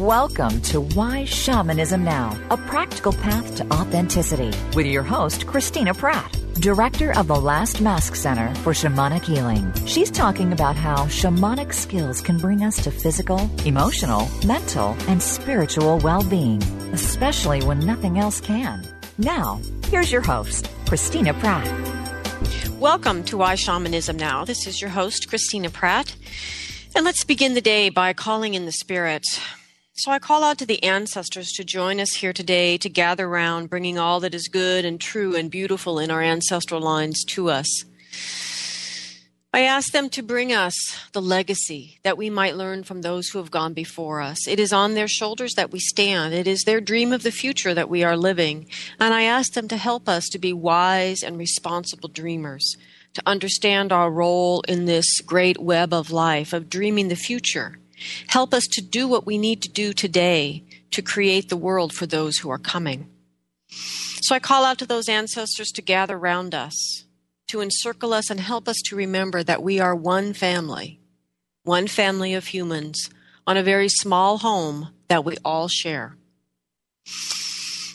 Welcome to Why Shamanism Now, a practical path to authenticity with your host, Christina Pratt, director of the Last Mask Center for Shamanic Healing. She's talking about how shamanic skills can bring us to physical, emotional, mental, and spiritual well being, especially when nothing else can. Now, here's your host, Christina Pratt. Welcome to Why Shamanism Now. This is your host, Christina Pratt. And let's begin the day by calling in the spirits. So I call out to the ancestors to join us here today to gather round, bringing all that is good and true and beautiful in our ancestral lines to us. I ask them to bring us the legacy that we might learn from those who have gone before us. It is on their shoulders that we stand. It is their dream of the future that we are living. And I ask them to help us to be wise and responsible dreamers to understand our role in this great web of life, of dreaming the future. Help us to do what we need to do today to create the world for those who are coming. So I call out to those ancestors to gather round us, to encircle us and help us to remember that we are one family, one family of humans on a very small home that we all share.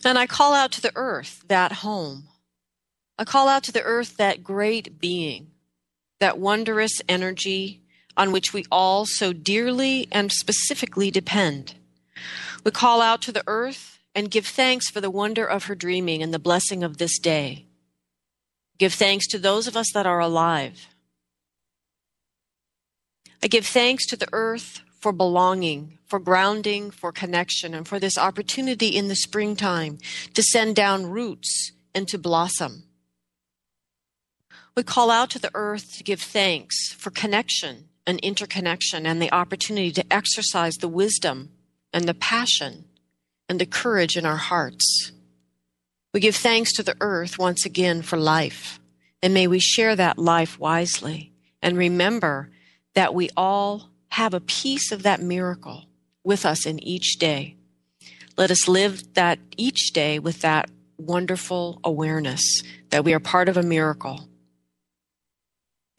And I call out to the earth, that home, I call out to the earth that great being, that wondrous energy on which we all so dearly and specifically depend. We call out to the earth and give thanks for the wonder of her dreaming and the blessing of this day. Give thanks to those of us that are alive. I give thanks to the earth for belonging, for grounding, for connection, and for this opportunity in the springtime to send down roots and to blossom. We call out to the earth to give thanks for connection and interconnection and the opportunity to exercise the wisdom and the passion and the courage in our hearts. We give thanks to the earth once again for life, and may we share that life wisely and remember that we all have a piece of that miracle with us in each day. Let us live that each day with that wonderful awareness that we are part of a miracle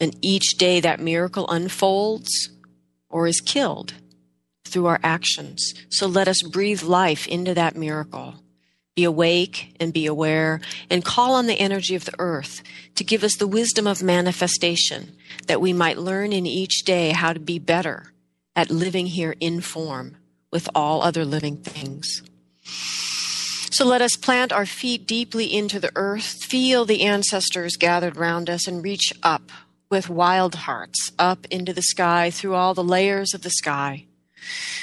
and each day that miracle unfolds or is killed through our actions. So let us breathe life into that miracle. Be awake and be aware and call on the energy of the earth to give us the wisdom of manifestation that we might learn in each day how to be better at living here in form with all other living things. So let us plant our feet deeply into the earth, feel the ancestors gathered round us, and reach up with wild hearts up into the sky through all the layers of the sky,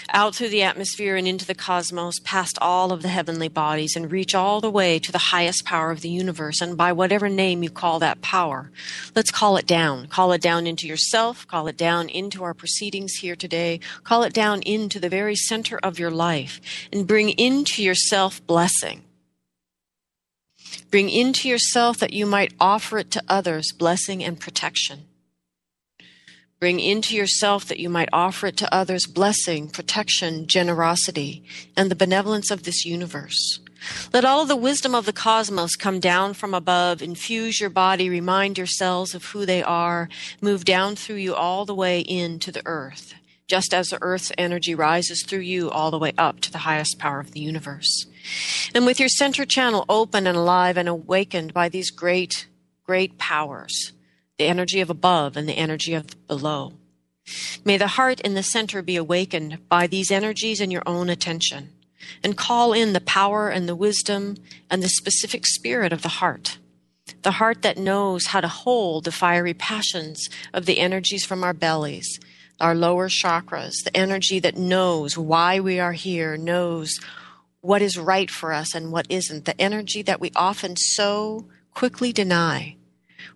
out through the atmosphere and into the cosmos, past all of the heavenly bodies, and reach all the way to the highest power of the universe. And by whatever name you call that power, let's call it down. Call it down into yourself, call it down into our proceedings here today, call it down into the very center of your life, and bring into yourself blessing Bring into yourself that you might offer it to others blessing and protection. Bring into yourself that you might offer it to others blessing, protection, generosity, and the benevolence of this universe. Let all the wisdom of the cosmos come down from above, infuse your body, remind yourselves of who they are, move down through you all the way into the earth, just as the earth's energy rises through you all the way up to the highest power of the universe. And with your center channel open and alive and awakened by these great, great powers, the energy of above and the energy of below. May the heart in the center be awakened by these energies and your own attention, and call in the power and the wisdom and the specific spirit of the heart. The heart that knows how to hold the fiery passions of the energies from our bellies, our lower chakras, the energy that knows why we are here, knows what is right for us and what isn't, the energy that we often so quickly deny.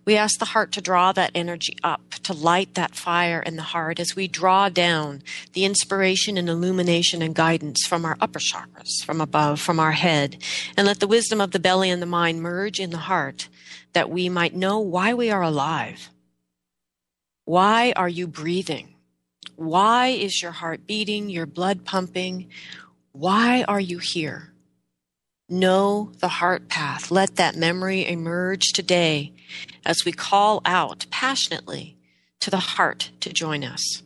We ask the heart to draw that energy up, to light that fire in the heart as we draw down the inspiration and illumination and guidance from our upper chakras, from above, from our head, and let the wisdom of the belly and the mind merge in the heart that we might know why we are alive. Why are you breathing? Why is your heart beating, your blood pumping? Why are you here? Know the heart path. Let that memory emerge today as we call out passionately to the heart to join us.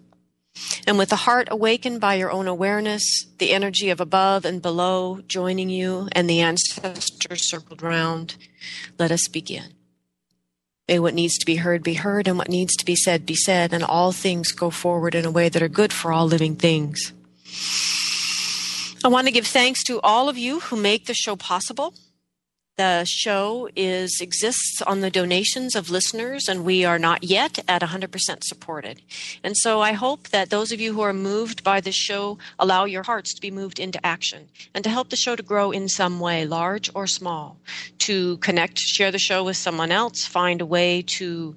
And with the heart awakened by your own awareness, the energy of above and below joining you, and the ancestors circled round, let us begin. May what needs to be heard be heard, and what needs to be said be said, and all things go forward in a way that are good for all living things. I want to give thanks to all of you who make the show possible. The show is exists on the donations of listeners, and we are not yet at 100% supported. And so I hope that those of you who are moved by the show allow your hearts to be moved into action and to help the show to grow in some way, large or small, to connect, share the show with someone else, find a way to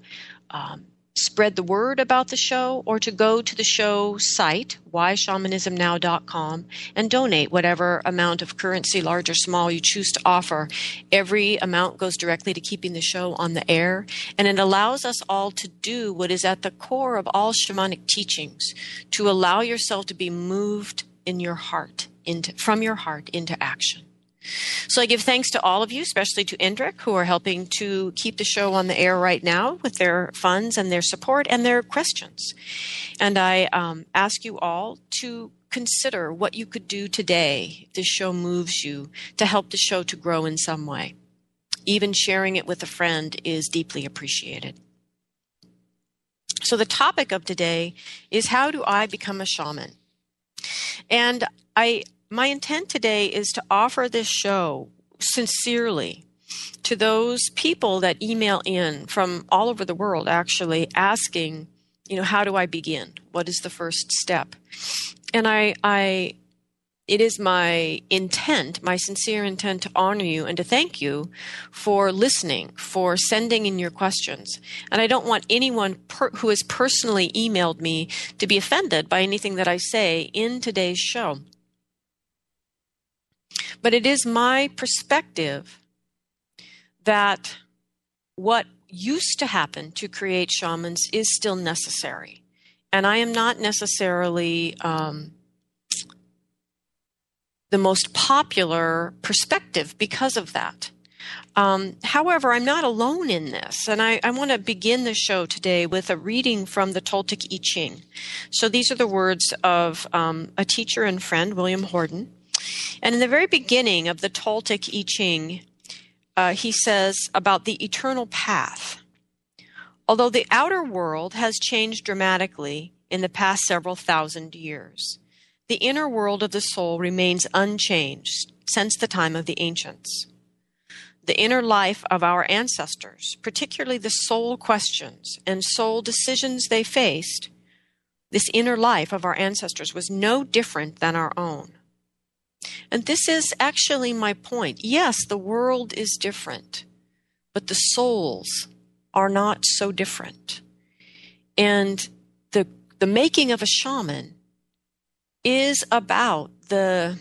um, spread the word about the show or to go to the show site, whyshamanismnow.com, and donate whatever amount of currency, large or small, you choose to offer. Every amount goes directly to keeping the show on the air, and it allows us all to do what is at the core of all shamanic teachings to allow yourself to be moved in your heart into from your heart into action. So I give thanks to all of you, especially to Indrek, who are helping to keep the show on the air right now with their funds and their support and their questions. And I um, ask you all to consider what you could do today if this show moves you to help the show to grow in some way. Even sharing it with a friend is deeply appreciated. So the topic of today is how do I become a shaman? And I my intent today is to offer this show sincerely to those people that email in from all over the world actually asking you know how do i begin? What is the first step? And i i it is my intent my sincere intent to honor you and to thank you for listening for sending in your questions. And i don't want anyone per, who has personally emailed me to be offended by anything that i say in today's show but it is my perspective that what used to happen to create shamans is still necessary. And I am not necessarily um, the most popular perspective because of that. Um, however, I'm not alone in this, and I, I want to begin the show today with a reading from the Toltec I Ching. So these are the words of um, a teacher and friend, William Horden. And in the very beginning of the Toltec I Ching, uh, he says about the eternal path. Although the outer world has changed dramatically in the past several thousand years, the inner world of the soul remains unchanged since the time of the ancients. The inner life of our ancestors, particularly the soul questions and soul decisions they faced, this inner life of our ancestors was no different than our own. And this is actually my point. Yes, the world is different, but the souls are not so different. And the, the making of a shaman is about the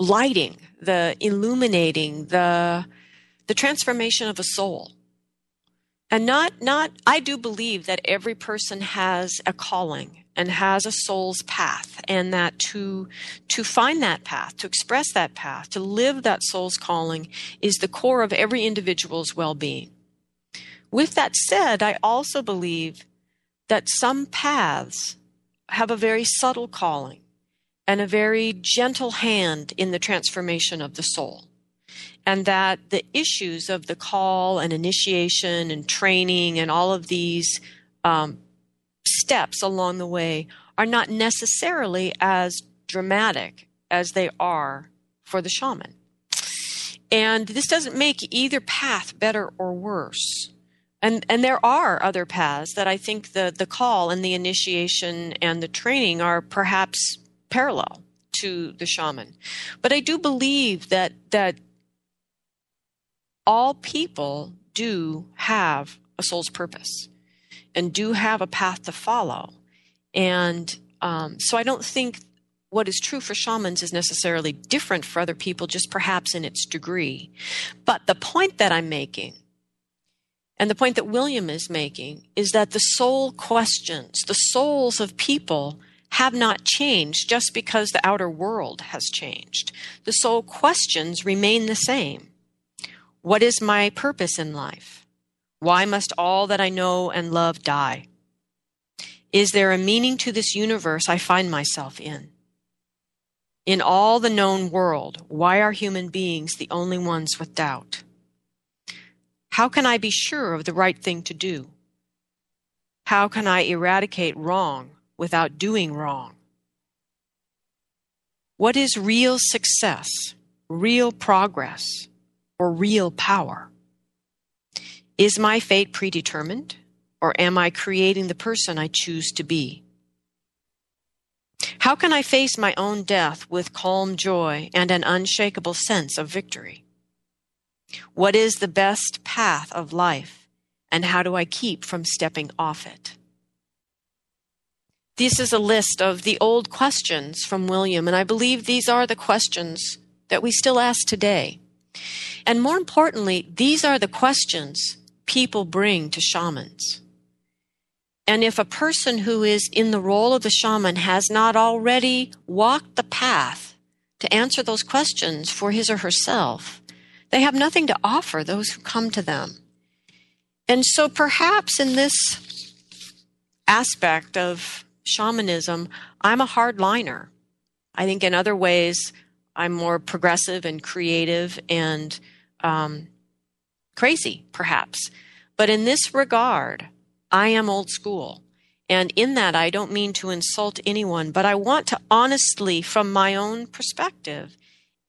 lighting, the illuminating, the, the transformation of a soul. And not, not, I do believe that every person has a calling and has a soul's path and that to to find that path to express that path to live that soul's calling is the core of every individual's well-being. With that said i also believe that some paths have a very subtle calling and a very gentle hand in the transformation of the soul and that the issues of the call and initiation and training and all of these um, steps along the way are not necessarily as dramatic as they are for the shaman. And this doesn't make either path better or worse. And, and there are other paths that I think the, the call and the initiation and the training are perhaps parallel to the shaman. But I do believe that, that all people do have a soul's purpose and do have a path to follow. And um, so I don't think what is true for shamans is necessarily different for other people, just perhaps in its degree. But the point that I'm making, And the point that William is making is that the soul questions, the souls of people have not changed just because the outer world has changed. The soul questions remain the same. What is my purpose in life? Why must all that I know and love die? Is there a meaning to this universe I find myself in? In all the known world, why are human beings the only ones with doubt? How can I be sure of the right thing to do? How can I eradicate wrong without doing wrong? What is real success, real progress, or real power? Is my fate predetermined, or am I creating the person I choose to be? How can I face my own death with calm joy and an unshakable sense of victory? What is the best path of life, and how do I keep from stepping off it? This is a list of the old questions from William, and I believe these are the questions that we still ask today. And more importantly, these are the questions people bring to shamans. And if a person who is in the role of the shaman has not already walked the path to answer those questions for his or herself, they have nothing to offer those who come to them. And so perhaps in this aspect of shamanism, I'm a hardliner. I think in other ways, I'm more progressive and creative and um, crazy, perhaps. But in this regard, I am old school. And in that, I don't mean to insult anyone, but I want to honestly, from my own perspective,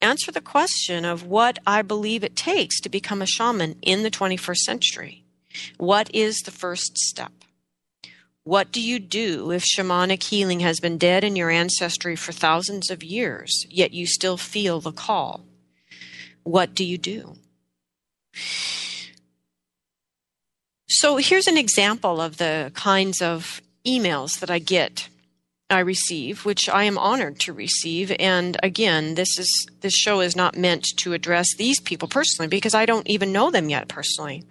answer the question of what I believe it takes to become a shaman in the 21st century. What is the first step? What do you do if shamanic healing has been dead in your ancestry for thousands of years, yet you still feel the call? What do you do? So here's an example of the kinds of emails that I get I receive, which I am honored to receive. And again, this is this show is not meant to address these people personally because I don't even know them yet personally.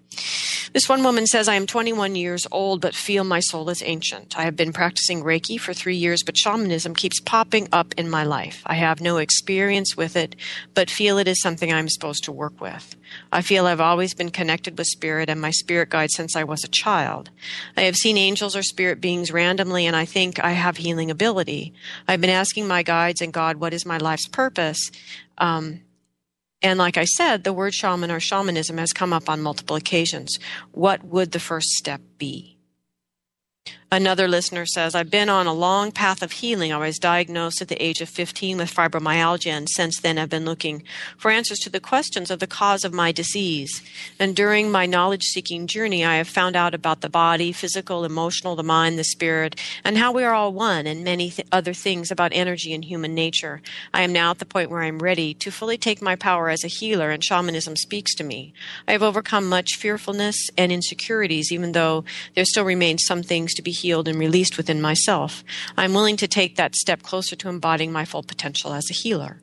This one woman says, I am 21 years old, but feel my soul is ancient. I have been practicing Reiki for three years, but shamanism keeps popping up in my life. I have no experience with it, but feel it is something I'm supposed to work with. I feel I've always been connected with spirit and my spirit guide since I was a child. I have seen angels or spirit beings randomly, and I think I have healing ability. I've been asking my guides and God, what is my life's purpose? Um, and like I said, the word shaman or shamanism has come up on multiple occasions. What would the first step be? Another listener says, I've been on a long path of healing. I was diagnosed at the age of 15 with fibromyalgia, and since then I've been looking for answers to the questions of the cause of my disease. And during my knowledge seeking journey, I have found out about the body, physical, emotional, the mind, the spirit, and how we are all one, and many th- other things about energy and human nature. I am now at the point where I'm ready to fully take my power as a healer, and shamanism speaks to me. I have overcome much fearfulness and insecurities, even though there still remains some things to be healed and released within myself. I'm willing to take that step closer to embodying my full potential as a healer.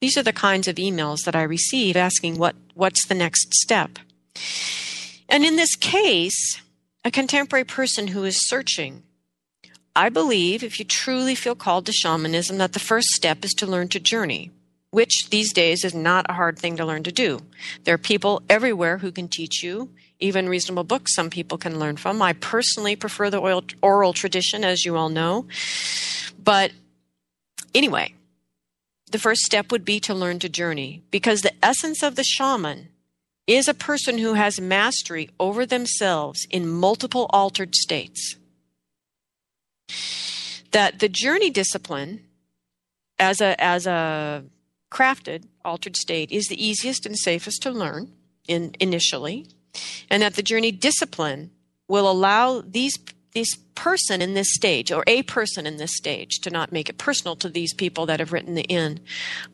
These are the kinds of emails that I receive asking what, what's the next step. And in this case, a contemporary person who is searching, I believe if you truly feel called to shamanism, that the first step is to learn to journey, which these days is not a hard thing to learn to do. There are people everywhere who can teach you even reasonable books some people can learn from. I personally prefer the oral, tradition, as you all know. But anyway, the first step would be to learn to journey because the essence of the shaman is a person who has mastery over themselves in multiple altered states. That the journey discipline as a as a crafted altered state is the easiest and safest to learn in initially and that the journey discipline will allow these this person in this stage or a person in this stage to not make it personal to these people that have written the in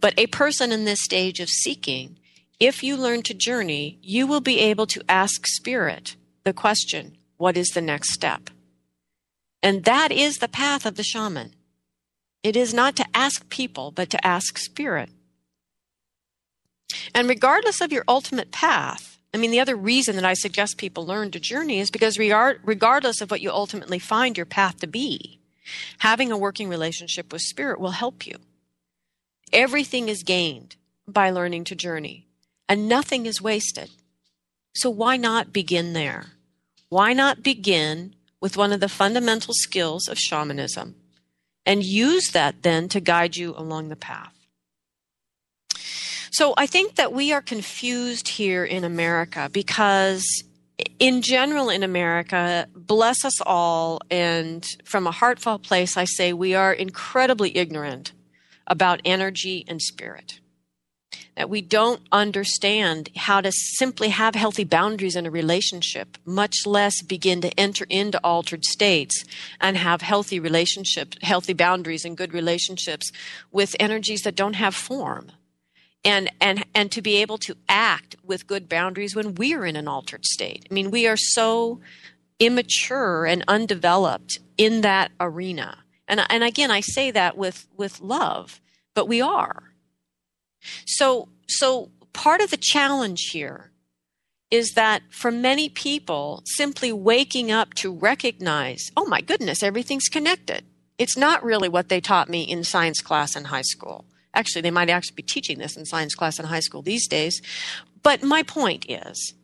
but a person in this stage of seeking if you learn to journey you will be able to ask spirit the question what is the next step? And that is the path of the shaman. It is not to ask people but to ask spirit. And regardless of your ultimate path I mean, the other reason that I suggest people learn to journey is because regard, regardless of what you ultimately find your path to be, having a working relationship with spirit will help you. Everything is gained by learning to journey, and nothing is wasted. So why not begin there? Why not begin with one of the fundamental skills of shamanism and use that then to guide you along the path? So I think that we are confused here in America because in general in America, bless us all, and from a heartfelt place, I say we are incredibly ignorant about energy and spirit. That we don't understand how to simply have healthy boundaries in a relationship, much less begin to enter into altered states and have healthy relationships, healthy boundaries and good relationships with energies that don't have form and and and to be able to act with good boundaries when we are in an altered state. I mean, we are so immature and undeveloped in that arena. And and again, I say that with with love, but we are. So so part of the challenge here is that for many people, simply waking up to recognize, oh my goodness, everything's connected. It's not really what they taught me in science class in high school. Actually, they might actually be teaching this in science class in high school these days. But my point is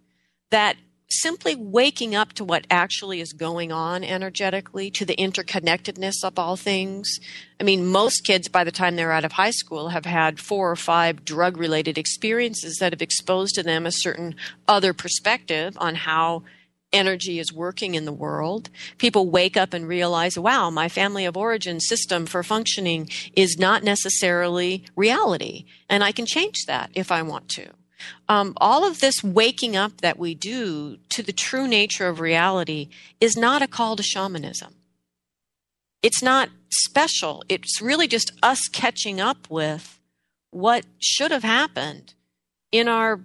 that simply waking up to what actually is going on energetically, to the interconnectedness of all things. I mean, most kids, by the time they're out of high school, have had four or five drug related experiences that have exposed to them a certain other perspective on how energy is working in the world. People wake up and realize, wow, my family of origin system for functioning is not necessarily reality. And I can change that if I want to. Um, all of this waking up that we do to the true nature of reality is not a call to shamanism. It's not special. It's really just us catching up with what should have happened in our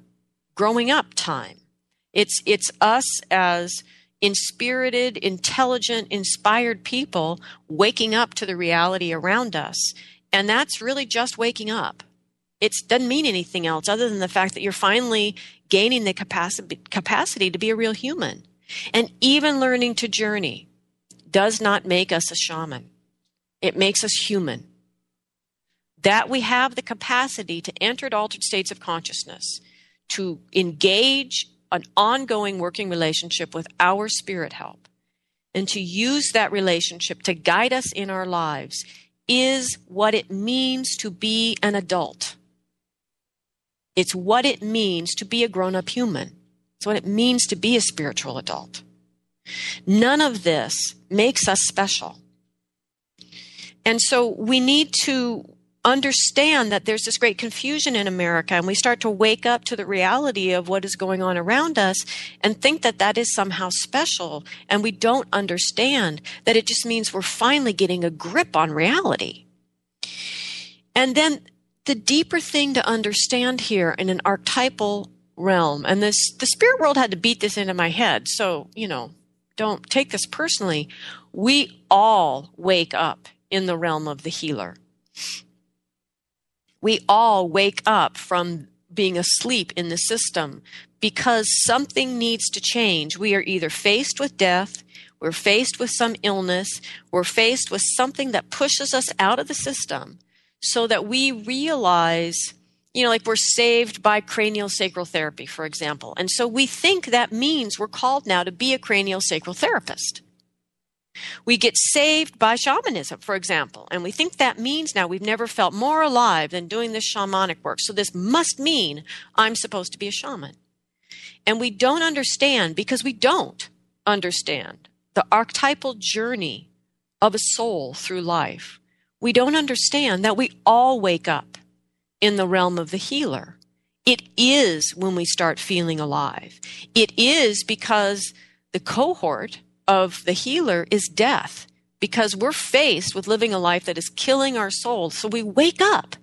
growing up time. It's it's us as inspirited, intelligent, inspired people waking up to the reality around us. And that's really just waking up. It doesn't mean anything else other than the fact that you're finally gaining the capacity, capacity to be a real human. And even learning to journey does not make us a shaman. It makes us human. That we have the capacity to enter altered states of consciousness, to engage an ongoing working relationship with our spirit help and to use that relationship to guide us in our lives is what it means to be an adult. It's what it means to be a grown up human. It's what it means to be a spiritual adult. None of this makes us special. And so we need to understand that there's this great confusion in America and we start to wake up to the reality of what is going on around us and think that that is somehow special. And we don't understand that it just means we're finally getting a grip on reality. And then the deeper thing to understand here in an archetypal realm, and this, the spirit world had to beat this into my head. So, you know, don't take this personally. We all wake up in the realm of the healer we all wake up from being asleep in the system because something needs to change. We are either faced with death, we're faced with some illness, we're faced with something that pushes us out of the system so that we realize, you know, like we're saved by cranial sacral therapy, for example. And so we think that means we're called now to be a cranial sacral therapist. We get saved by shamanism, for example, and we think that means now we've never felt more alive than doing this shamanic work. So this must mean I'm supposed to be a shaman. And we don't understand because we don't understand the archetypal journey of a soul through life. We don't understand that we all wake up in the realm of the healer. It is when we start feeling alive. It is because the cohort of the healer is death because we're faced with living a life that is killing our soul. So we wake up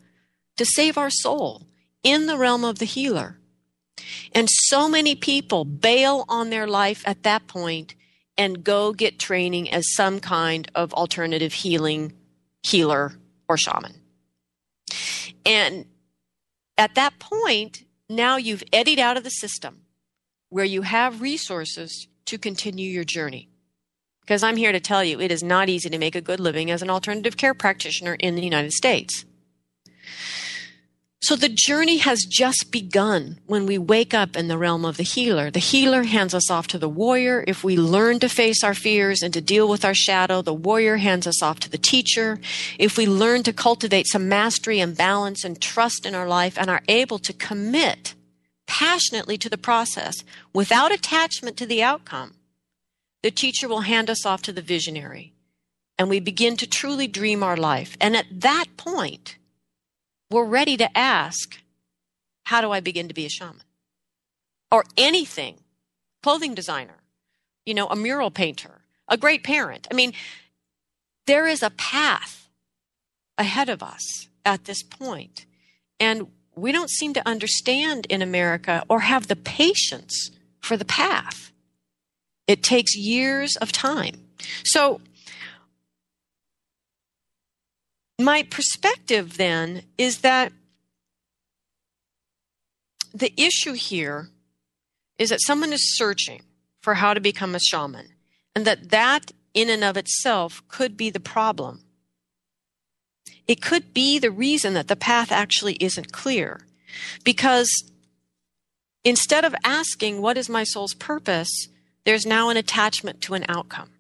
to save our soul in the realm of the healer. And so many people bail on their life at that point and go get training as some kind of alternative healing healer or shaman. And at that point, now you've eddied out of the system. where you have resources to continue your journey. Because I'm here to tell you, it is not easy to make a good living as an alternative care practitioner in the United States. So the journey has just begun when we wake up in the realm of the healer. The healer hands us off to the warrior. If we learn to face our fears and to deal with our shadow, the warrior hands us off to the teacher. If we learn to cultivate some mastery and balance and trust in our life and are able to commit passionately to the process without attachment to the outcome, the teacher will hand us off to the visionary. And we begin to truly dream our life. And at that point, we're ready to ask, how do I begin to be a shaman? Or anything, clothing designer, you know, a mural painter, a great parent. I mean, there is a path ahead of us at this point, And we don't seem to understand in America or have the patience for the path. It takes years of time. So my perspective then is that the issue here is that someone is searching for how to become a shaman and that that in and of itself could be the problem it could be the reason that the path actually isn't clear because instead of asking what is my soul's purpose there's now an attachment to an outcome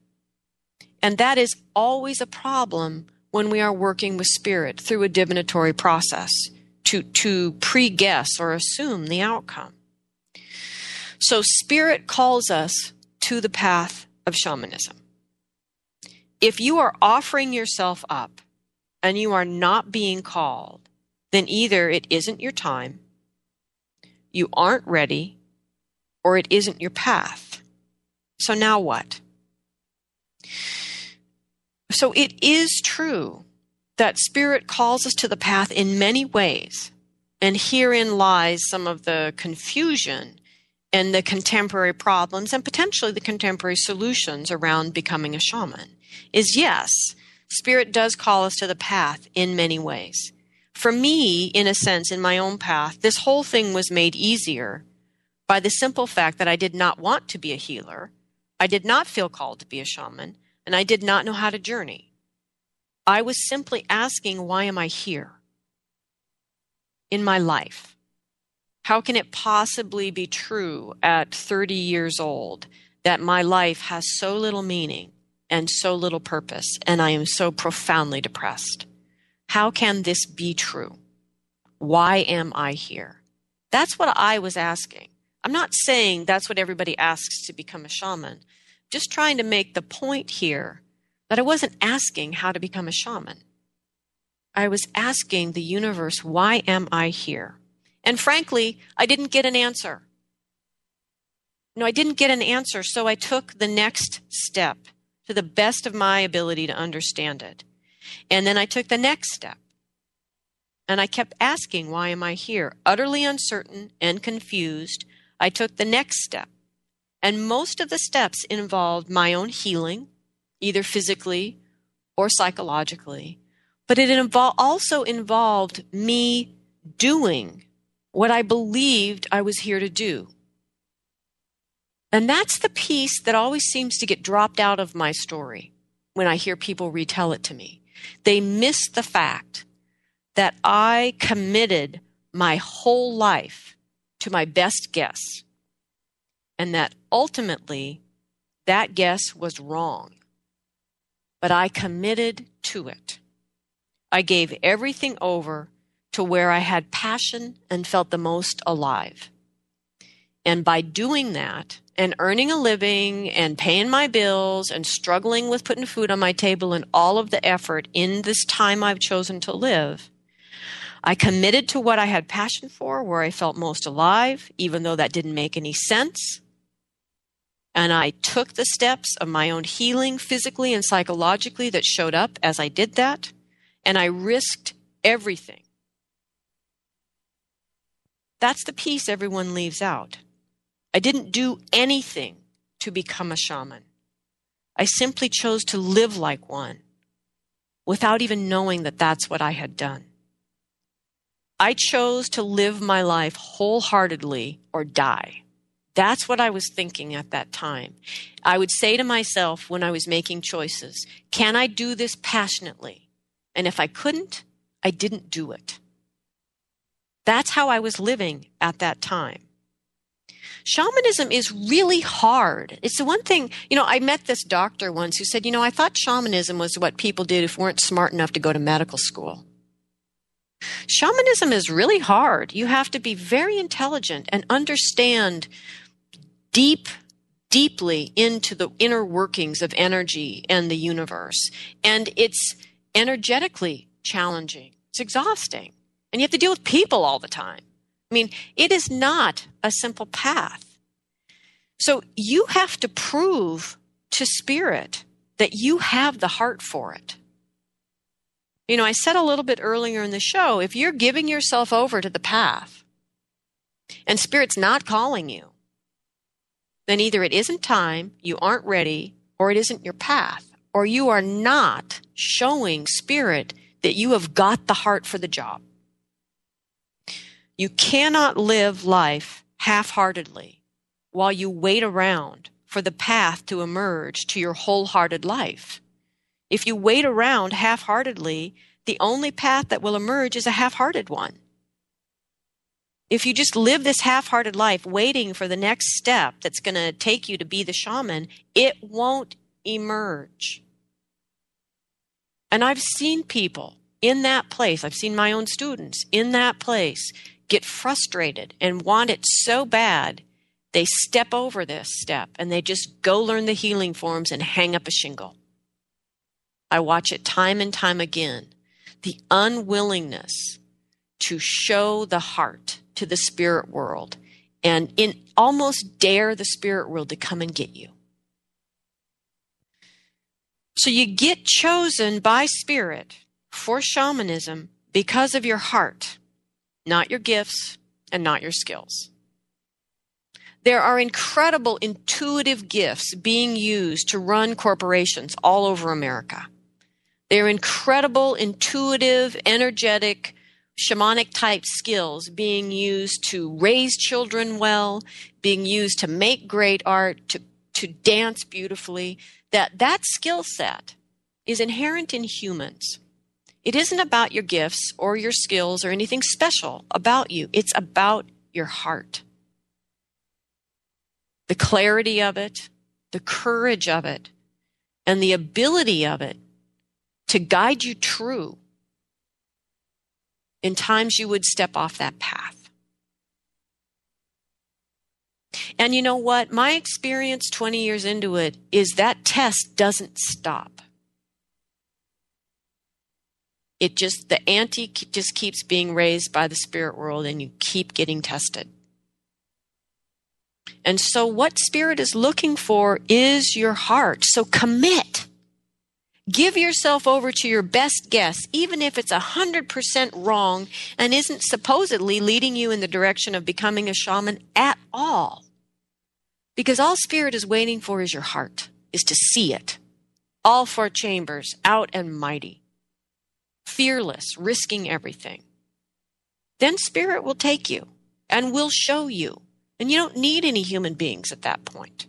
and that is always a problem when we are working with spirit through a divinatory process to, to pre guess or assume the outcome. So, spirit calls us to the path of shamanism. If you are offering yourself up and you are not being called, then either it isn't your time, you aren't ready, or it isn't your path. So, now what? So it is true that Spirit calls us to the path in many ways. And herein lies some of the confusion and the contemporary problems and potentially the contemporary solutions around becoming a shaman. Is yes, Spirit does call us to the path in many ways. For me, in a sense, in my own path, this whole thing was made easier by the simple fact that I did not want to be a healer. I did not feel called to be a shaman and I did not know how to journey. I was simply asking, why am I here in my life? How can it possibly be true at 30 years old that my life has so little meaning and so little purpose, and I am so profoundly depressed? How can this be true? Why am I here? That's what I was asking. I'm not saying that's what everybody asks to become a shaman, just trying to make the point here that I wasn't asking how to become a shaman. I was asking the universe, why am I here? And frankly, I didn't get an answer. No, I didn't get an answer, so I took the next step to the best of my ability to understand it. And then I took the next step. And I kept asking, why am I here? Utterly uncertain and confused, I took the next step. And most of the steps involved my own healing, either physically or psychologically. But it also involved me doing what I believed I was here to do. And that's the piece that always seems to get dropped out of my story when I hear people retell it to me. They miss the fact that I committed my whole life to my best guess and that ultimately that guess was wrong. But I committed to it. I gave everything over to where I had passion and felt the most alive. And by doing that and earning a living and paying my bills and struggling with putting food on my table and all of the effort in this time I've chosen to live, I committed to what I had passion for, where I felt most alive, even though that didn't make any sense. And I took the steps of my own healing physically and psychologically that showed up as I did that. And I risked everything. That's the piece everyone leaves out. I didn't do anything to become a shaman. I simply chose to live like one without even knowing that that's what I had done. I chose to live my life wholeheartedly or die That's what I was thinking at that time. I would say to myself when I was making choices, can I do this passionately? And if I couldn't, I didn't do it. That's how I was living at that time. Shamanism is really hard. It's the one thing, you know, I met this doctor once who said, you know, I thought shamanism was what people did if weren't smart enough to go to medical school. Shamanism is really hard. You have to be very intelligent and understand deep, deeply into the inner workings of energy and the universe. And it's energetically challenging. It's exhausting. And you have to deal with people all the time. I mean, it is not a simple path. So you have to prove to spirit that you have the heart for it. You know, I said a little bit earlier in the show if you're giving yourself over to the path and spirit's not calling you, then either it isn't time, you aren't ready, or it isn't your path, or you are not showing spirit that you have got the heart for the job. You cannot live life half heartedly while you wait around for the path to emerge to your wholehearted life. If you wait around half heartedly, the only path that will emerge is a half hearted one. If you just live this half hearted life waiting for the next step that's going to take you to be the shaman, it won't emerge. And I've seen people in that place, I've seen my own students in that place get frustrated and want it so bad, they step over this step and they just go learn the healing forms and hang up a shingle. I watch it time and time again. The unwillingness to show the heart to the spirit world and in almost dare the spirit world to come and get you. So you get chosen by spirit for shamanism because of your heart not your gifts and not your skills. There are incredible intuitive gifts being used to run corporations all over America. They're incredible, intuitive, energetic, shamanic type skills being used to raise children well, being used to make great art, to, to dance beautifully. That that skill set is inherent in humans. It isn't about your gifts or your skills or anything special about you. It's about your heart. The clarity of it, the courage of it, and the ability of it to guide you true in times you would step off that path. And you know what? My experience 20 years into it is that test doesn't stop it just the ante just keeps being raised by the spirit world and you keep getting tested and so what spirit is looking for is your heart so commit give yourself over to your best guess even if it's a hundred percent wrong and isn't supposedly leading you in the direction of becoming a shaman at all because all spirit is waiting for is your heart is to see it all four chambers out and mighty fearless, risking everything, then spirit will take you and will show you. And you don't need any human beings at that point.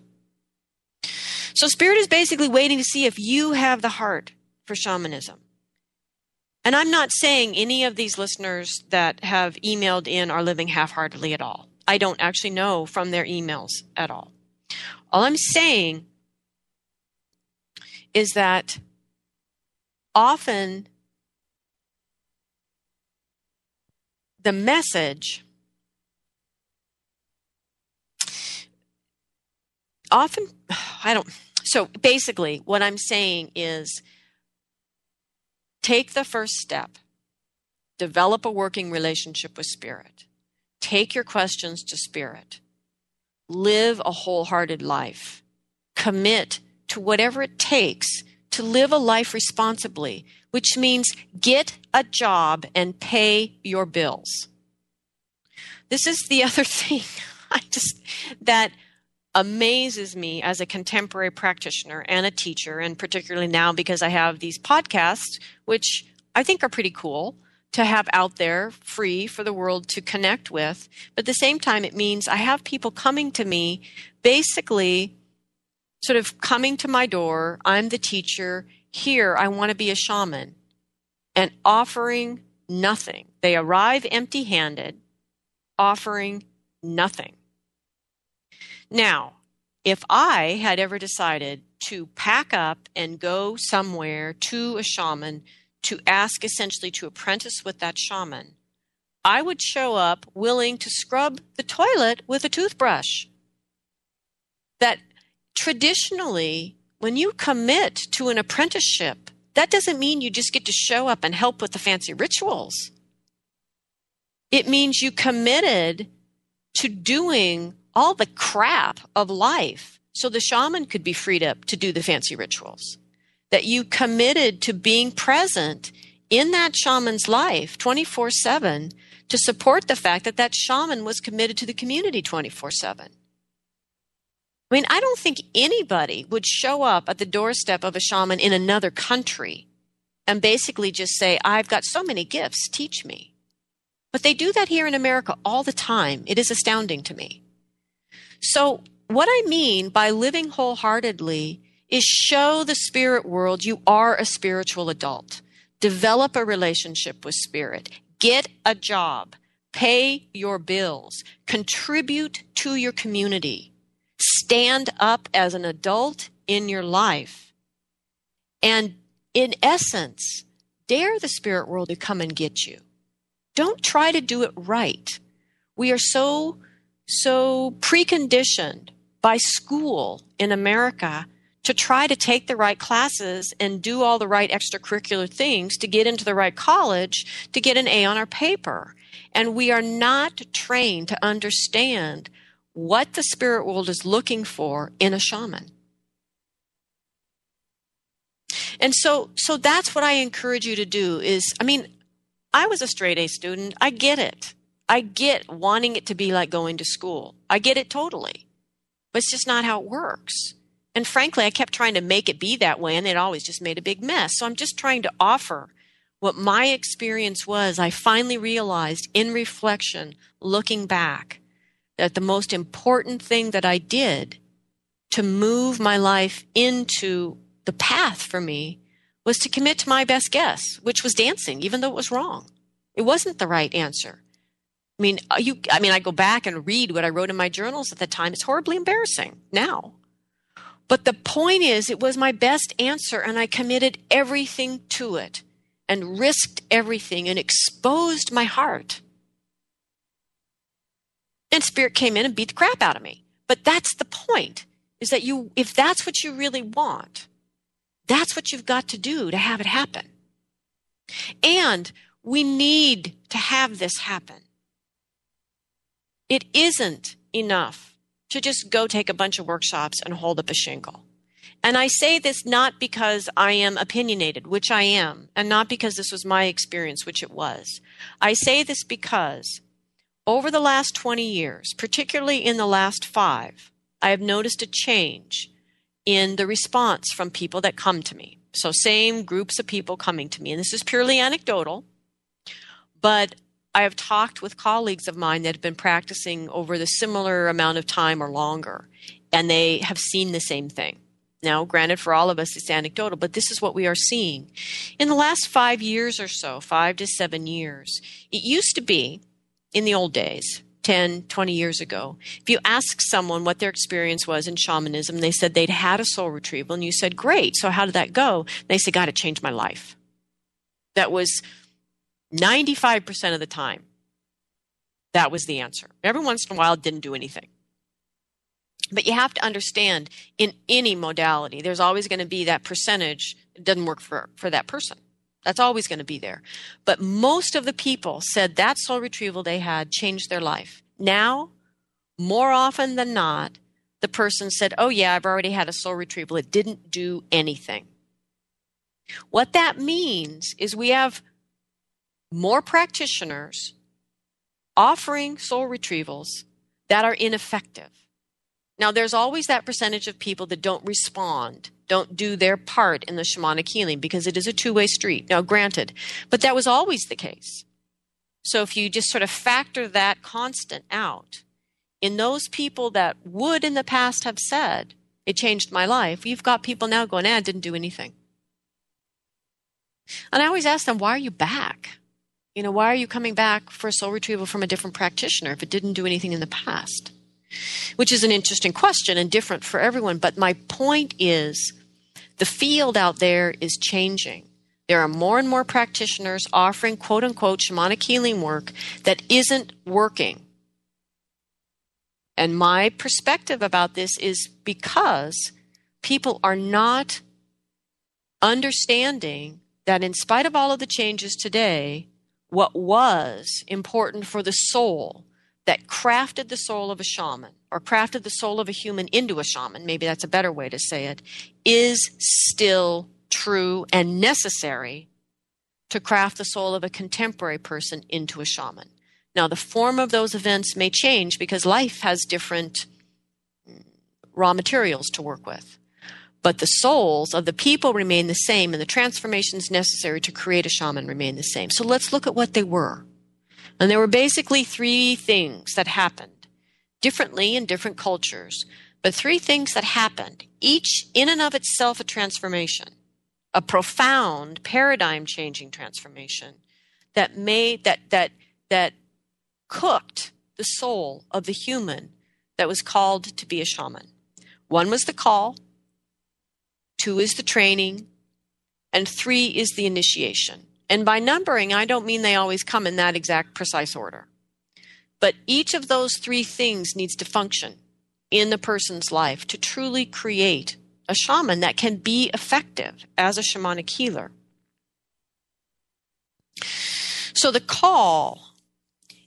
So spirit is basically waiting to see if you have the heart for shamanism. And I'm not saying any of these listeners that have emailed in are living half heartedly at all. I don't actually know from their emails at all. All I'm saying is that often the message often i don't so basically what i'm saying is take the first step develop a working relationship with spirit. Take your questions to spirit. Live a wholehearted life. Commit to whatever it takes to live a life responsibly which means get a job and pay your bills. This is the other thing I just that amazes me as a contemporary practitioner and a teacher, and particularly now because I have these podcasts, which I think are pretty cool to have out there free for the world to connect with. But at the same time, it means I have people coming to me basically sort of coming to my door. I'm the teacher. Here, I want to be a shaman and offering nothing. They arrive empty handed, offering nothing. Now, if I had ever decided to pack up and go somewhere to a shaman to ask essentially to apprentice with that shaman, I would show up willing to scrub the toilet with a toothbrush. That traditionally, when you commit to an apprenticeship, that doesn't mean you just get to show up and help with the fancy rituals. It means you committed to doing all the crap of life so the shaman could be freed up to do the fancy rituals. That you committed to being present in that shaman's life 24 7 to support the fact that that shaman was committed to the community 24 7. I mean, I don't think anybody would show up at the doorstep of a shaman in another country and basically just say, I've got so many gifts, teach me. But they do that here in America all the time. It is astounding to me. So, what I mean by living wholeheartedly is show the spirit world you are a spiritual adult. Develop a relationship with spirit. Get a job. Pay your bills. Contribute to your community stand up as an adult in your life. And in essence, dare the spirit world to come and get you. Don't try to do it right. We are so, so preconditioned by school in America to try to take the right classes and do all the right extracurricular things to get into the right college to get an A on our paper. And we are not trained to understand what the spirit world is looking for in a shaman. And so so that's what I encourage you to do is I mean, I was a straight A student. I get it. I get wanting it to be like going to school. I get it totally. But it's just not how it works. And frankly, I kept trying to make it be that way and it always just made a big mess. So I'm just trying to offer what my experience was. I finally realized in reflection, looking back, that the most important thing that I did to move my life into the path for me was to commit to my best guess, which was dancing, even though it was wrong. It wasn't the right answer. I mean, uh, you, I mean, I go back and read what I wrote in my journals at the time. It's horribly embarrassing now. But the point is, it was my best answer, and I committed everything to it and risked everything and exposed my heart. And spirit came in and beat the crap out of me. But that's the point is that you, if that's what you really want, that's what you've got to do to have it happen. And we need to have this happen. It isn't enough to just go take a bunch of workshops and hold up a shingle. And I say this not because I am opinionated, which I am, and not because this was my experience, which it was. I say this because over the last 20 years, particularly in the last five, I have noticed a change in the response from people that come to me. So, same groups of people coming to me. And this is purely anecdotal, but I have talked with colleagues of mine that have been practicing over the similar amount of time or longer, and they have seen the same thing. Now, granted, for all of us, it's anecdotal, but this is what we are seeing. In the last five years or so, five to seven years, it used to be in the old days, 10, 20 years ago, if you ask someone what their experience was in shamanism, they said they'd had a soul retrieval, and you said, Great, so how did that go? They said, God, it changed my life. That was 95% of the time. That was the answer. Every once in a while, it didn't do anything. But you have to understand in any modality, there's always going to be that percentage doesn't work for, for that person. That's always going to be there. But most of the people said that soul retrieval they had changed their life. Now, more often than not, the person said, Oh, yeah, I've already had a soul retrieval. It didn't do anything. What that means is we have more practitioners offering soul retrievals that are ineffective. Now, there's always that percentage of people that don't respond, don't do their part in the shamanic healing because it is a two way street. Now, granted, but that was always the case. So if you just sort of factor that constant out, in those people that would in the past have said, it changed my life, you've got people now going, eh, it didn't do anything. And I always ask them, why are you back? You know, why are you coming back for a soul retrieval from a different practitioner if it didn't do anything in the past? Which is an interesting question and different for everyone. But my point is the field out there is changing. There are more and more practitioners offering quote unquote shamanic healing work that isn't working. And my perspective about this is because people are not understanding that in spite of all of the changes today, what was important for the soul that crafted the soul of a shaman or crafted the soul of a human into a shaman, maybe that's a better way to say it, is still true and necessary to craft the soul of a contemporary person into a shaman. Now, the form of those events may change because life has different mm, raw materials to work with. But the souls of the people remain the same, and the transformations necessary to create a shaman remain the same. So let's look at what they were. And there were basically three things that happened differently in different cultures, but three things that happened, each in and of itself a transformation, a profound paradigm changing transformation that made that that that cooked the soul of the human that was called to be a shaman. One was the call, two is the training, and three is the initiation. And by numbering, I don't mean they always come in that exact precise order. But each of those three things needs to function in the person's life to truly create a shaman that can be effective as a shamanic healer. So the call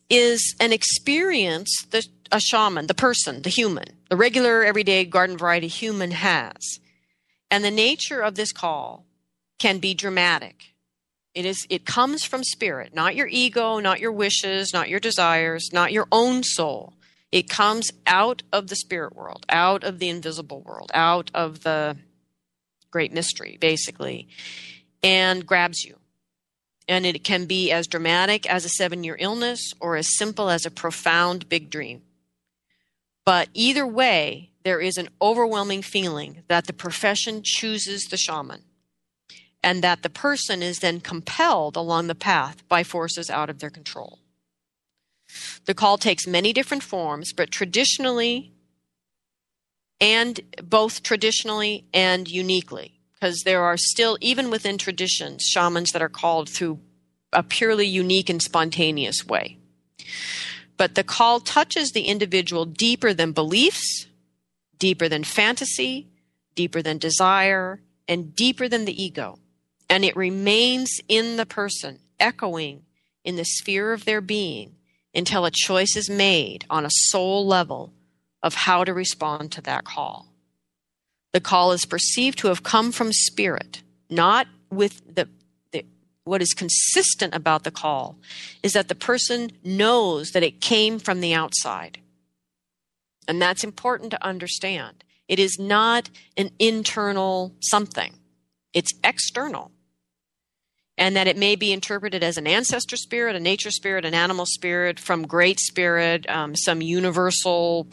is an experience that a shaman, the person, the human, the regular, everyday garden variety human has. And the nature of this call can be dramatic. It is it comes from spirit, not your ego, not your wishes, not your desires, not your own soul. It comes out of the spirit world, out of the invisible world, out of the great mystery, basically, and grabs you. And it can be as dramatic as a seven year illness or as simple as a profound big dream. But either way, there is an overwhelming feeling that the profession chooses the shaman and that the person is then compelled along the path by forces out of their control. The call takes many different forms, but traditionally, and both traditionally and uniquely, because there are still, even within traditions, shamans that are called through a purely unique and spontaneous way. But the call touches the individual deeper than beliefs, deeper than fantasy, deeper than desire, and deeper than the ego. And it remains in the person, echoing in the sphere of their being until a choice is made on a soul level of how to respond to that call. The call is perceived to have come from spirit, not with the, the what is consistent about the call is that the person knows that it came from the outside. And that's important to understand. It is not an internal something, it's external. And that it may be interpreted as an ancestor spirit, a nature spirit, an animal spirit, from great spirit, um, some universal,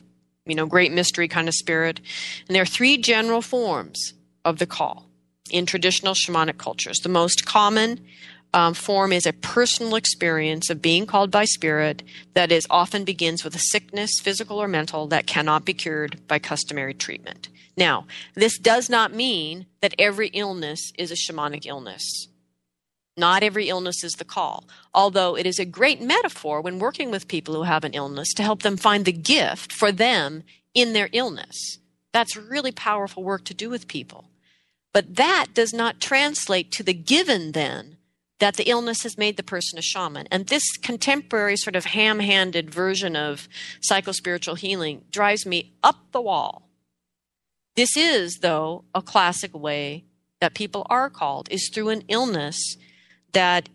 you know, great mystery kind of spirit. And there are three general forms of the call in traditional shamanic cultures. The most common um, form is a personal experience of being called by spirit that is often begins with a sickness, physical or mental, that cannot be cured by customary treatment. Now, this does not mean that every illness is a shamanic illness. Not every illness is the call, although it is a great metaphor when working with people who have an illness to help them find the gift for them in their illness. That's really powerful work to do with people. But that does not translate to the given then that the illness has made the person a shaman. And this contemporary sort of ham handed version of psychospiritual healing drives me up the wall. This is, though, a classic way that people are called, is through an illness that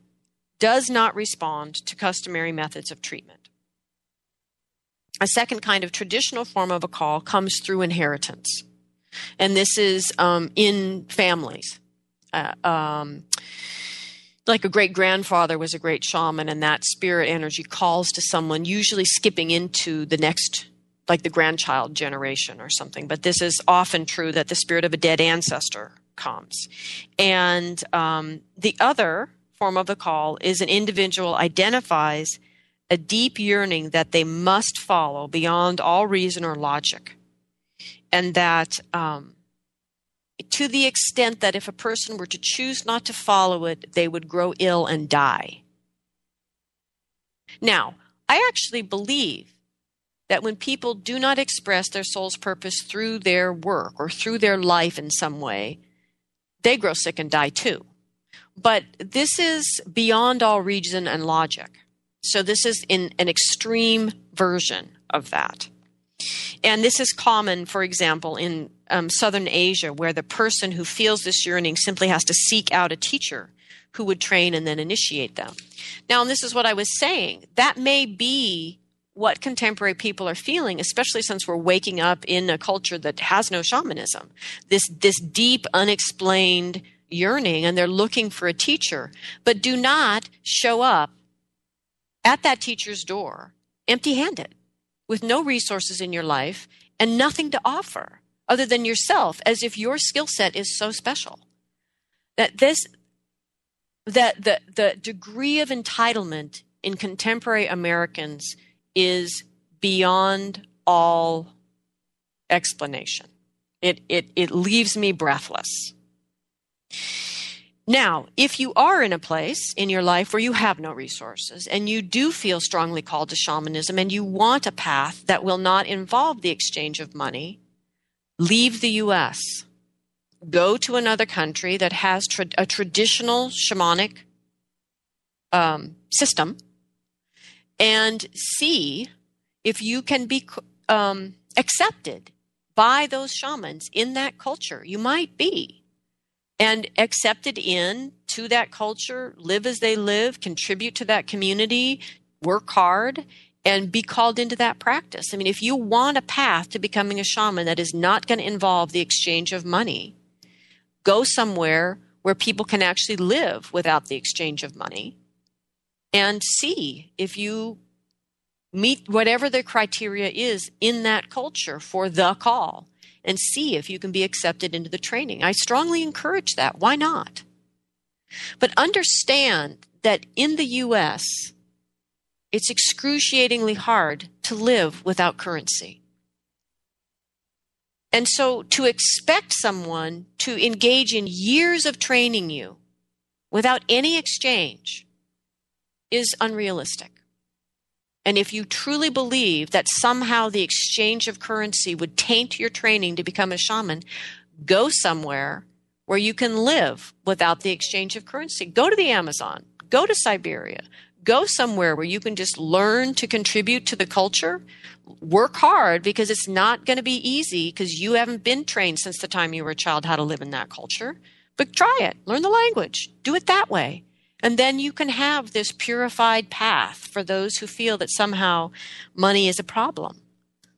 does not respond to customary methods of treatment. a second kind of traditional form of a call comes through inheritance. And this is um, in families. Uh, um, like a great grandfather was a great shaman, and that spirit energy calls to someone, usually skipping into the next, like the grandchild generation or something. But this is often true that the spirit of a dead ancestor comes. And um, the other form of the call is an individual identifies a deep yearning that they must follow beyond all reason or logic. And that um, to the extent that if a person were to choose not to follow it, they would grow ill and die. Now, I actually believe that when people do not express their soul's purpose through their work or through their life in some way, they grow sick and die too. But this is beyond all reason and logic. So this is in an extreme version of that. And this is common, for example, in um, Southern Asia, where the person who feels this yearning simply has to seek out a teacher who would train and then initiate them. Now, and this is what I was saying, that may be what contemporary people are feeling, especially since we're waking up in a culture that has no shamanism. This, this deep, unexplained yearning, and they're looking for a teacher, but do not show up at that teacher's door empty handed with no resources in your life and nothing to offer other than yourself as if your skill set is so special that this that the the degree of entitlement in contemporary Americans is beyond all explanation. It it it leaves me breathless. Now, if you are in a place in your life where you have no resources and you do feel strongly called to shamanism and you want a path that will not involve the exchange of money, leave the US. Go to another country that has tra- a traditional shamanic um, system and see if you can be um, accepted by those shamans in that culture. You might be and accepted in to that culture, live as they live, contribute to that community, work hard, and be called into that practice. I mean, if you want a path to becoming a shaman that is not going to involve the exchange of money, go somewhere where people can actually live without the exchange of money and see if you meet whatever the criteria is in that culture for the call and see if you can be accepted into the training. I strongly encourage that. Why not? But understand that in the US, it's excruciatingly hard to live without currency. And so to expect someone to engage in years of training you without any exchange is unrealistic. And if you truly believe that somehow the exchange of currency would taint your training to become a shaman, go somewhere where you can live without the exchange of currency. Go to the Amazon, go to Siberia, go somewhere where you can just learn to contribute to the culture. Work hard because it's not going to be easy because you haven't been trained since the time you were a child how to live in that culture. But try it, learn the language, do it that way. And then you can have this purified path for those who feel that somehow money is a problem.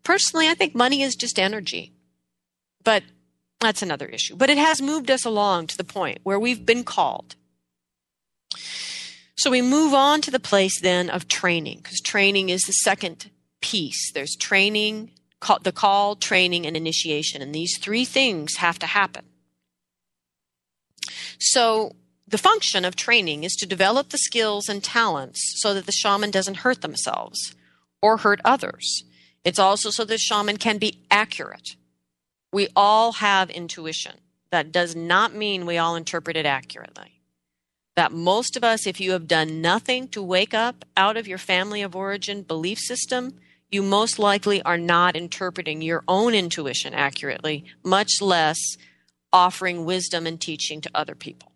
Personally, I think money is just energy. But that's another issue. But it has moved us along to the point where we've been called. So we move on to the place then of training, because training is the second piece. There's training, the call, training, and initiation. And these three things have to happen. So the function of training is to develop the skills and talents so that the shaman doesn't hurt themselves or hurt others. It's also so the shaman can be accurate. We all have intuition. That does not mean we all interpret it accurately. That most of us, if you have done nothing to wake up out of your family of origin belief system, you most likely are not interpreting your own intuition accurately, much less offering wisdom and teaching to other people.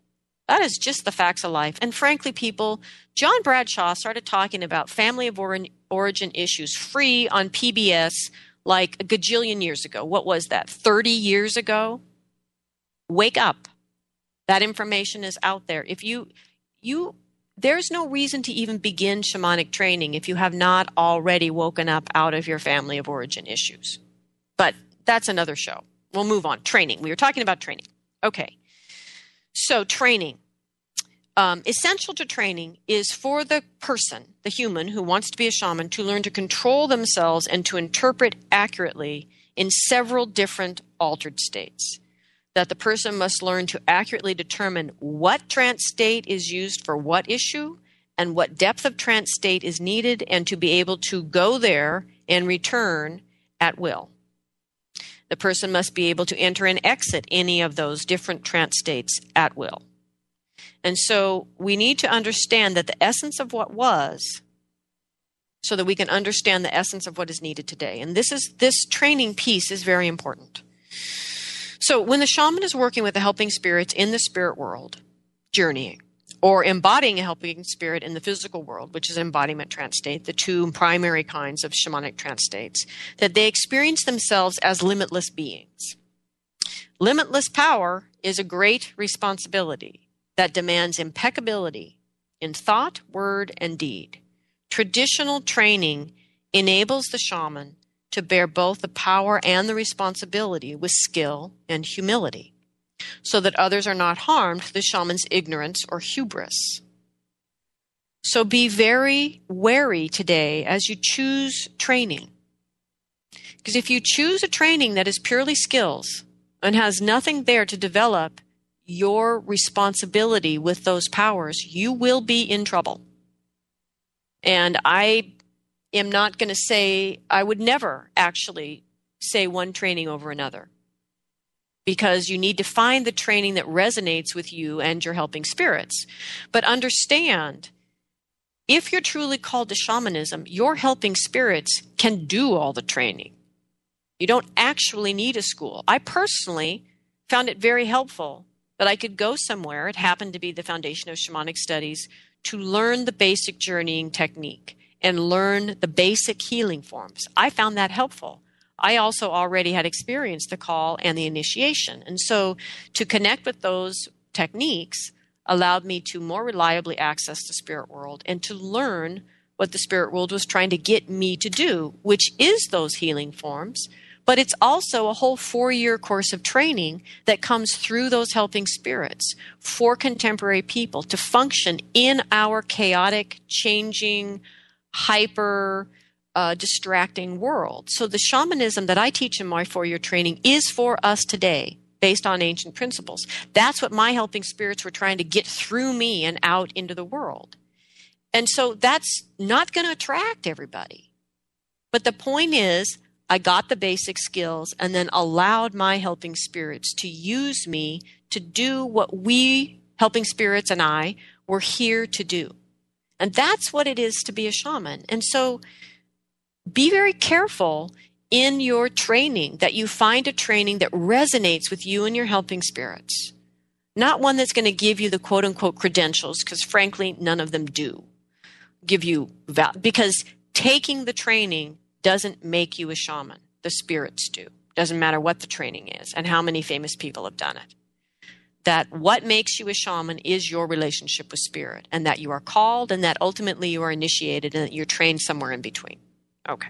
That is just the facts of life. And frankly, people, John Bradshaw started talking about family of origin issues free on PBS like a gajillion years ago. What was that? 30 years ago? Wake up. That information is out there. If you you there's no reason to even begin shamanic training if you have not already woken up out of your family of origin issues. But that's another show. We'll move on. Training. We were talking about training. Okay. So, training. Um, essential to training is for the person, the human who wants to be a shaman, to learn to control themselves and to interpret accurately in several different altered states that the person must learn to accurately determine what trance state is used for what issue and what depth of trance state is needed, and to be able to go there and return at will. The person must be able to enter and exit any of those different trance states at will. And so we need to understand that the essence of what was so that we can understand the essence of what is needed today. And this is this training piece is very important. So when the shaman is working with the helping spirits in the spirit world, journeying, or embodying a helping spirit in the physical world, which is embodiment trance state, the two primary kinds of shamanic trance states, that they experience themselves as limitless beings. Limitless power is a great responsibility that demands impeccability in thought, word, and deed. Traditional training enables the shaman to bear both the power and the responsibility with skill and humility, so that others are not harmed the shaman's ignorance or hubris. So be very wary today as you choose training. Because if you choose a training that is purely skills and has nothing there to develop your responsibility with those powers, you will be in trouble. And I am not going to say, I would never actually say one training over another because you need to find the training that resonates with you and your helping spirits. But understand, if you're truly called to shamanism, your helping spirits can do all the training. You don't actually need a school. I personally found it very helpful that I could go somewhere, it happened to be the Foundation of Shamanic Studies, to learn the basic journeying technique and learn the basic healing forms. I found that helpful. I also already had experienced the call and the initiation. And so to connect with those techniques allowed me to more reliably access the spirit world and to learn what the spirit world was trying to get me to do, which is those healing forms. But it's also a whole four year course of training that comes through those helping spirits for contemporary people to function in our chaotic, changing, hyper uh, distracting world. So the shamanism that I teach in my four year training is for us today based on ancient principles. That's what my helping spirits were trying to get through me and out into the world. And so that's not going to attract everybody. But the point is, I got the basic skills and then allowed my helping spirits to use me to do what we, helping spirits and I, were here to do. And that's what it is to be a shaman. And so be very careful in your training that you find a training that resonates with you and your helping spirits. Not one that's going to give you the quote unquote credentials, because frankly, none of them do give you val- because taking the training doesn't make you a shaman. The spirits do. Doesn't matter what the training is and how many famous people have done it that what makes you a shaman is your relationship with spirit and that you are called and that ultimately you are initiated and that you're trained somewhere in between. Okay.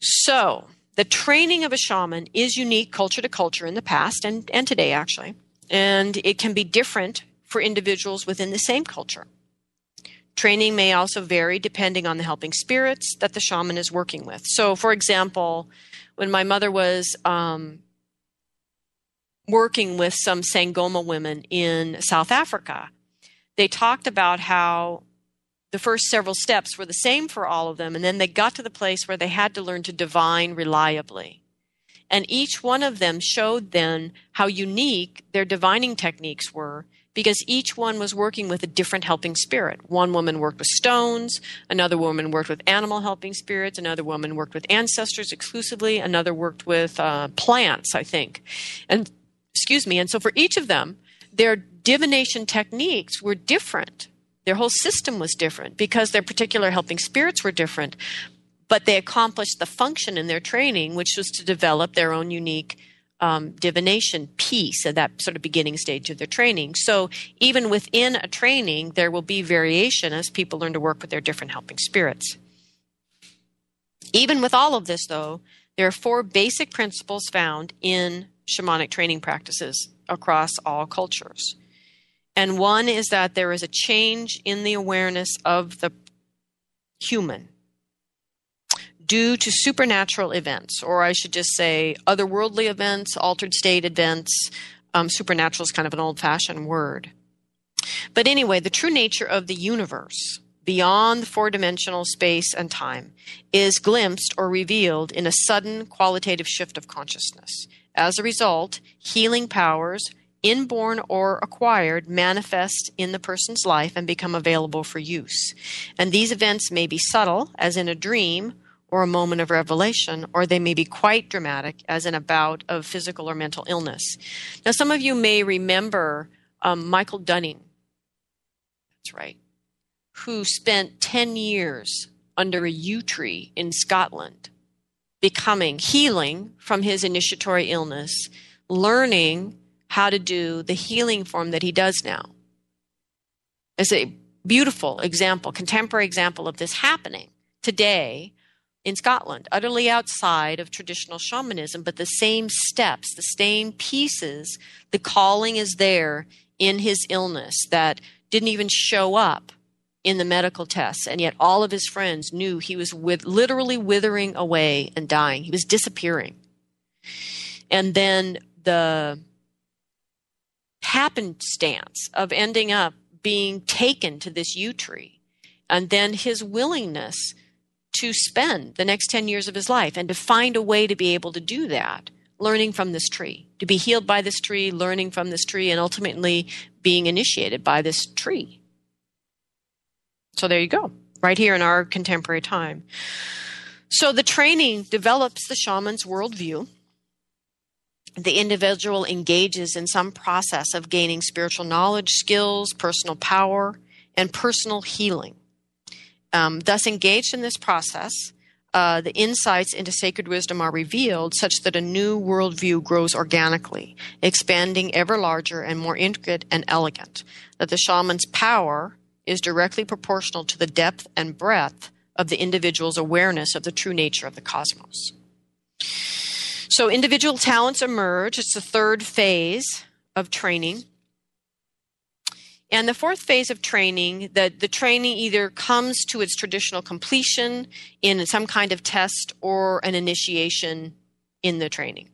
So, the training of a shaman is unique culture to culture in the past and, and today, actually. And it can be different for individuals within the same culture. Training may also vary depending on the helping spirits that the shaman is working with. So, for example, when my mother was um, working with some Sangoma women in South Africa, they talked about how the first several steps were the same for all of them, and then they got to the place where they had to learn to divine reliably. And each one of them showed then how unique their divining techniques were because each one was working with a different helping spirit. One woman worked with stones, another woman worked with animal helping spirits, another woman worked with ancestors exclusively, another worked with uh, plants, I think. And excuse me. And so for each of them, their divination techniques were different. Their whole system was different because their particular helping spirits were different. But they accomplished the function in their training, which was to develop their own unique um, divination piece at that sort of beginning stage of their training. So even within a training, there will be variation as people learn to work with their different helping spirits. Even with all of this, though, there are four basic principles found in shamanic training practices across all cultures. And one is that there is a change in the awareness of the human due to supernatural events, or I should just say otherworldly events, altered state events. Um, supernatural is kind of an old fashioned word. But anyway, the true nature of the universe beyond four dimensional space and time is glimpsed or revealed in a sudden qualitative shift of consciousness. As a result, healing powers, inborn or acquired, manifest in the person's life and become available for use. And these events may be subtle, as in a dream or a moment of revelation, or they may be quite dramatic, as in a bout of physical or mental illness. Now, some of you may remember um, Michael Dunning. That's right who spent 10 years under a yew tree in Scotland, becoming, healing from his initiatory illness, learning how to do the healing form that he does now. It's a beautiful example, contemporary example of this happening today in Scotland, utterly outside of traditional shamanism, but the same steps, the same pieces, the calling is there in his illness that didn't even show up in the medical tests, and yet all of his friends knew he was with literally withering away and dying. He was disappearing. And then the happenstance of ending up being taken to this yew tree, and then his willingness to spend the next 10 years of his life and to find a way to be able to do that, learning from this tree, to be healed by this tree, learning from this tree, and ultimately being initiated by this tree. So there you go, right here in our contemporary time. So the training develops the shaman's worldview. The individual engages in some process of gaining spiritual knowledge, skills, personal power, and personal healing. Um, thus, engaged in this process, uh, the insights into sacred wisdom are revealed such that a new worldview grows organically, expanding ever larger and more intricate and elegant. That the shaman's power is directly proportional to the depth and breadth of the individual's awareness of the true nature of the cosmos. So, individual talents emerge. It's the third phase of training. And the fourth phase of training, that the training either comes to its traditional completion in some kind of test or an initiation in the training.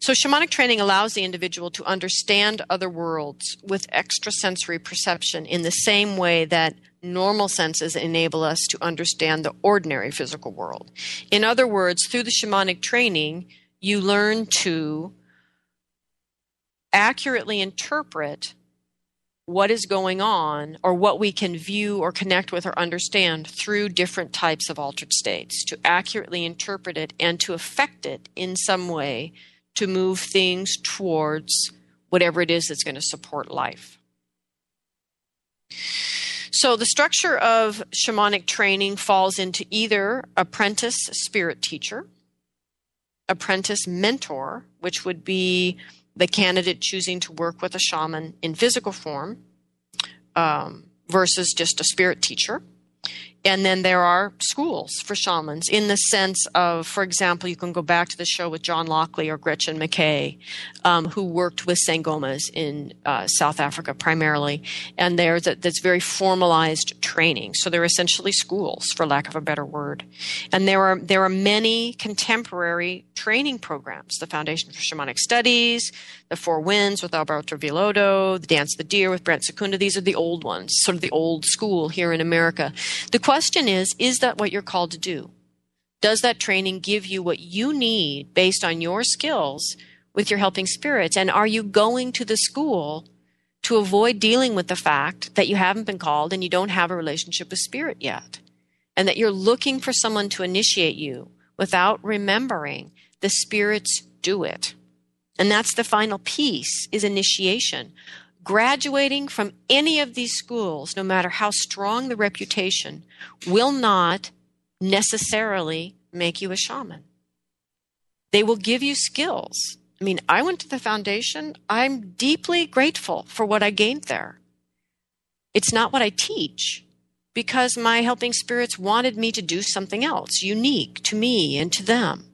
So, shamanic training allows the individual to understand other worlds with extrasensory perception in the same way that normal senses enable us to understand the ordinary physical world. In other words, through the shamanic training, you learn to accurately interpret what is going on or what we can view or connect with or understand through different types of altered states, to accurately interpret it and to affect it in some way to move things towards whatever it is that's going to support life. So, the structure of shamanic training falls into either apprentice spirit teacher, apprentice mentor, which would be the candidate choosing to work with a shaman in physical form, um, versus just a spirit teacher, and then there are schools for shamans in the sense of, for example, you can go back to the show with John Lockley or Gretchen McKay, um, who worked with Sangomas in uh, South Africa primarily. And there's a, that's very formalized training. So they're essentially schools, for lack of a better word. And there are, there are many contemporary training programs the Foundation for Shamanic Studies, the Four Winds with Alberto Villoldo, the Dance of the Deer with Brant Secunda. These are the old ones, sort of the old school here in America. The question is is that what you're called to do? Does that training give you what you need based on your skills with your helping spirits? And are you going to the school to avoid dealing with the fact that you haven't been called and you don't have a relationship with spirit yet? And that you're looking for someone to initiate you without remembering the spirits do it. And that's the final piece is initiation. Graduating from any of these schools, no matter how strong the reputation, will not necessarily make you a shaman. They will give you skills I mean, I went to the foundation. I'm deeply grateful for what I gained there. It's not what I teach because my helping spirits wanted me to do something else unique to me and to them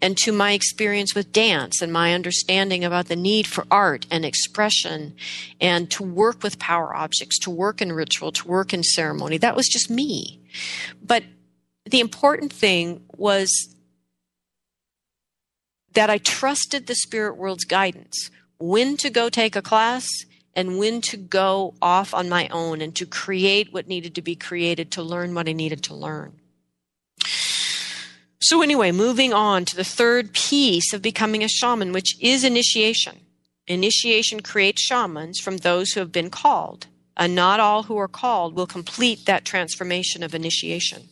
and to my experience with dance and my understanding about the need for art and expression and to work with power objects, to work in ritual, to work in ceremony. That was just me. But the important thing was that I trusted the spirit world's guidance when to go take a class and when to go off on my own and to create what needed to be created to learn what I needed to learn. So, anyway, moving on to the third piece of becoming a shaman, which is initiation. Initiation creates shamans from those who have been called, and not all who are called will complete that transformation of initiation.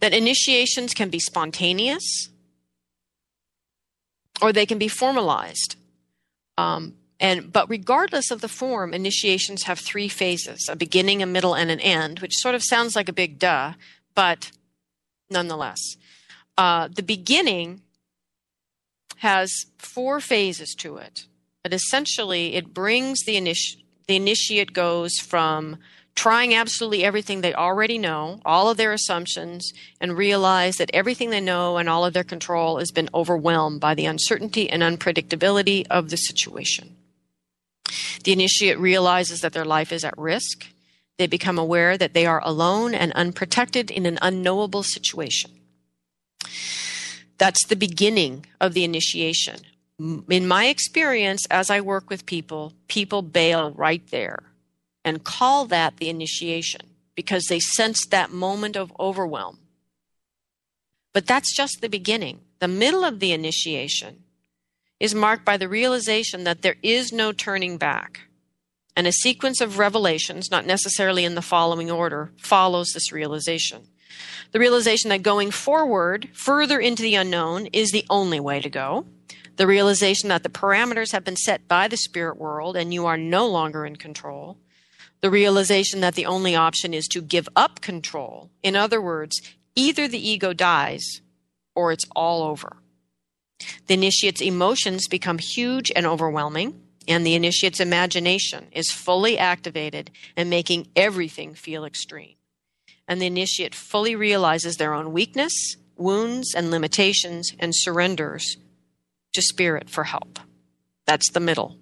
That initiations can be spontaneous or they can be formalized. Um, and but regardless of the form, initiations have three phases: a beginning, a middle, and an end, which sort of sounds like a big duh, but nonetheless. Uh, the beginning has four phases to it. But essentially, it brings the, initi- the initiate goes from trying absolutely everything they already know, all of their assumptions, and realize that everything they know and all of their control has been overwhelmed by the uncertainty and unpredictability of the situation. The initiate realizes that their life is at risk they become aware that they are alone and unprotected in an unknowable situation. That's the beginning of the initiation. In my experience, as I work with people, people bail right there and call that the initiation because they sense that moment of overwhelm. But that's just the beginning. The middle of the initiation is marked by the realization that there is no turning back and a sequence of revelations, not necessarily in the following order, follows this realization. The realization that going forward, further into the unknown, is the only way to go. The realization that the parameters have been set by the spirit world and you are no longer in control. The realization that the only option is to give up control. In other words, either the ego dies or it's all over. The initiate's emotions become huge and overwhelming and the initiate's imagination is fully activated and making everything feel extreme. And the initiate fully realizes their own weakness, wounds, and limitations and surrenders to spirit for help. That's the middle.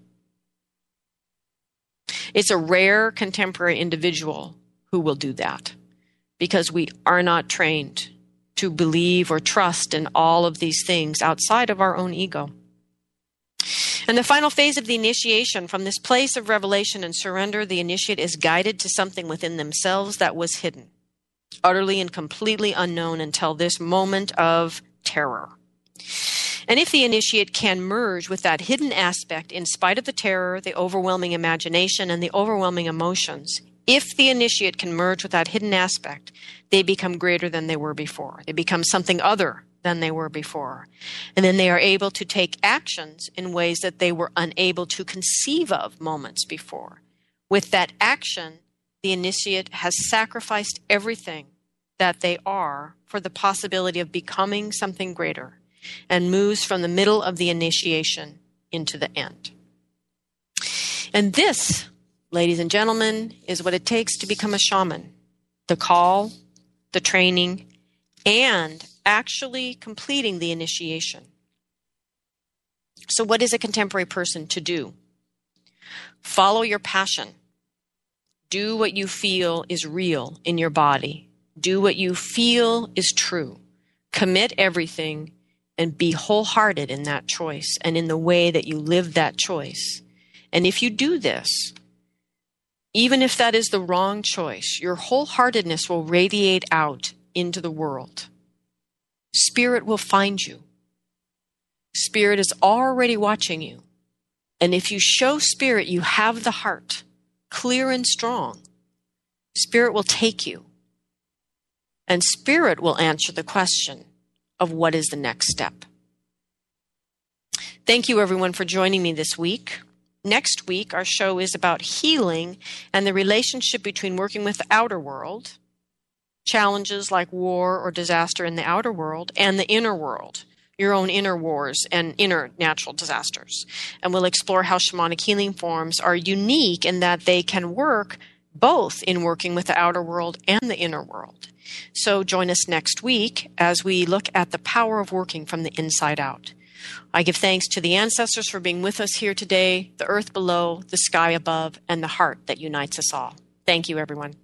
It's a rare contemporary individual who will do that because we are not trained to believe or trust in all of these things outside of our own ego. And the final phase of the initiation, from this place of revelation and surrender, the initiate is guided to something within themselves that was hidden, utterly and completely unknown until this moment of terror. And if the initiate can merge with that hidden aspect in spite of the terror, the overwhelming imagination, and the overwhelming emotions, if the initiate can merge with that hidden aspect, they become greater than they were before. They become something other than they were before. And then they are able to take actions in ways that they were unable to conceive of moments before. With that action, the initiate has sacrificed everything that they are for the possibility of becoming something greater and moves from the middle of the initiation into the end. And this, ladies and gentlemen, is what it takes to become a shaman the call, the training, and actually completing the initiation. So, what is a contemporary person to do? Follow your passion. Do what you feel is real in your body. Do what you feel is true. Commit everything and be wholehearted in that choice and in the way that you live that choice. And if you do this, even if that is the wrong choice, your wholeheartedness will radiate out into the world. Spirit will find you. Spirit is already watching you. And if you show Spirit you have the heart, clear and strong, Spirit will take you. And Spirit will answer the question of what is the next step. Thank you, everyone, for joining me this week. Next week, our show is about healing and the relationship between working with the outer world challenges like war or disaster in the outer world and the inner world, your own inner wars and inner natural disasters. And we'll explore how shamanic healing forms are unique in that they can work both in working with the outer world and the inner world. So join us next week as we look at the power of working from the inside out. I give thanks to the ancestors for being with us here today, the earth below, the sky above, and the heart that unites us all. Thank you, everyone.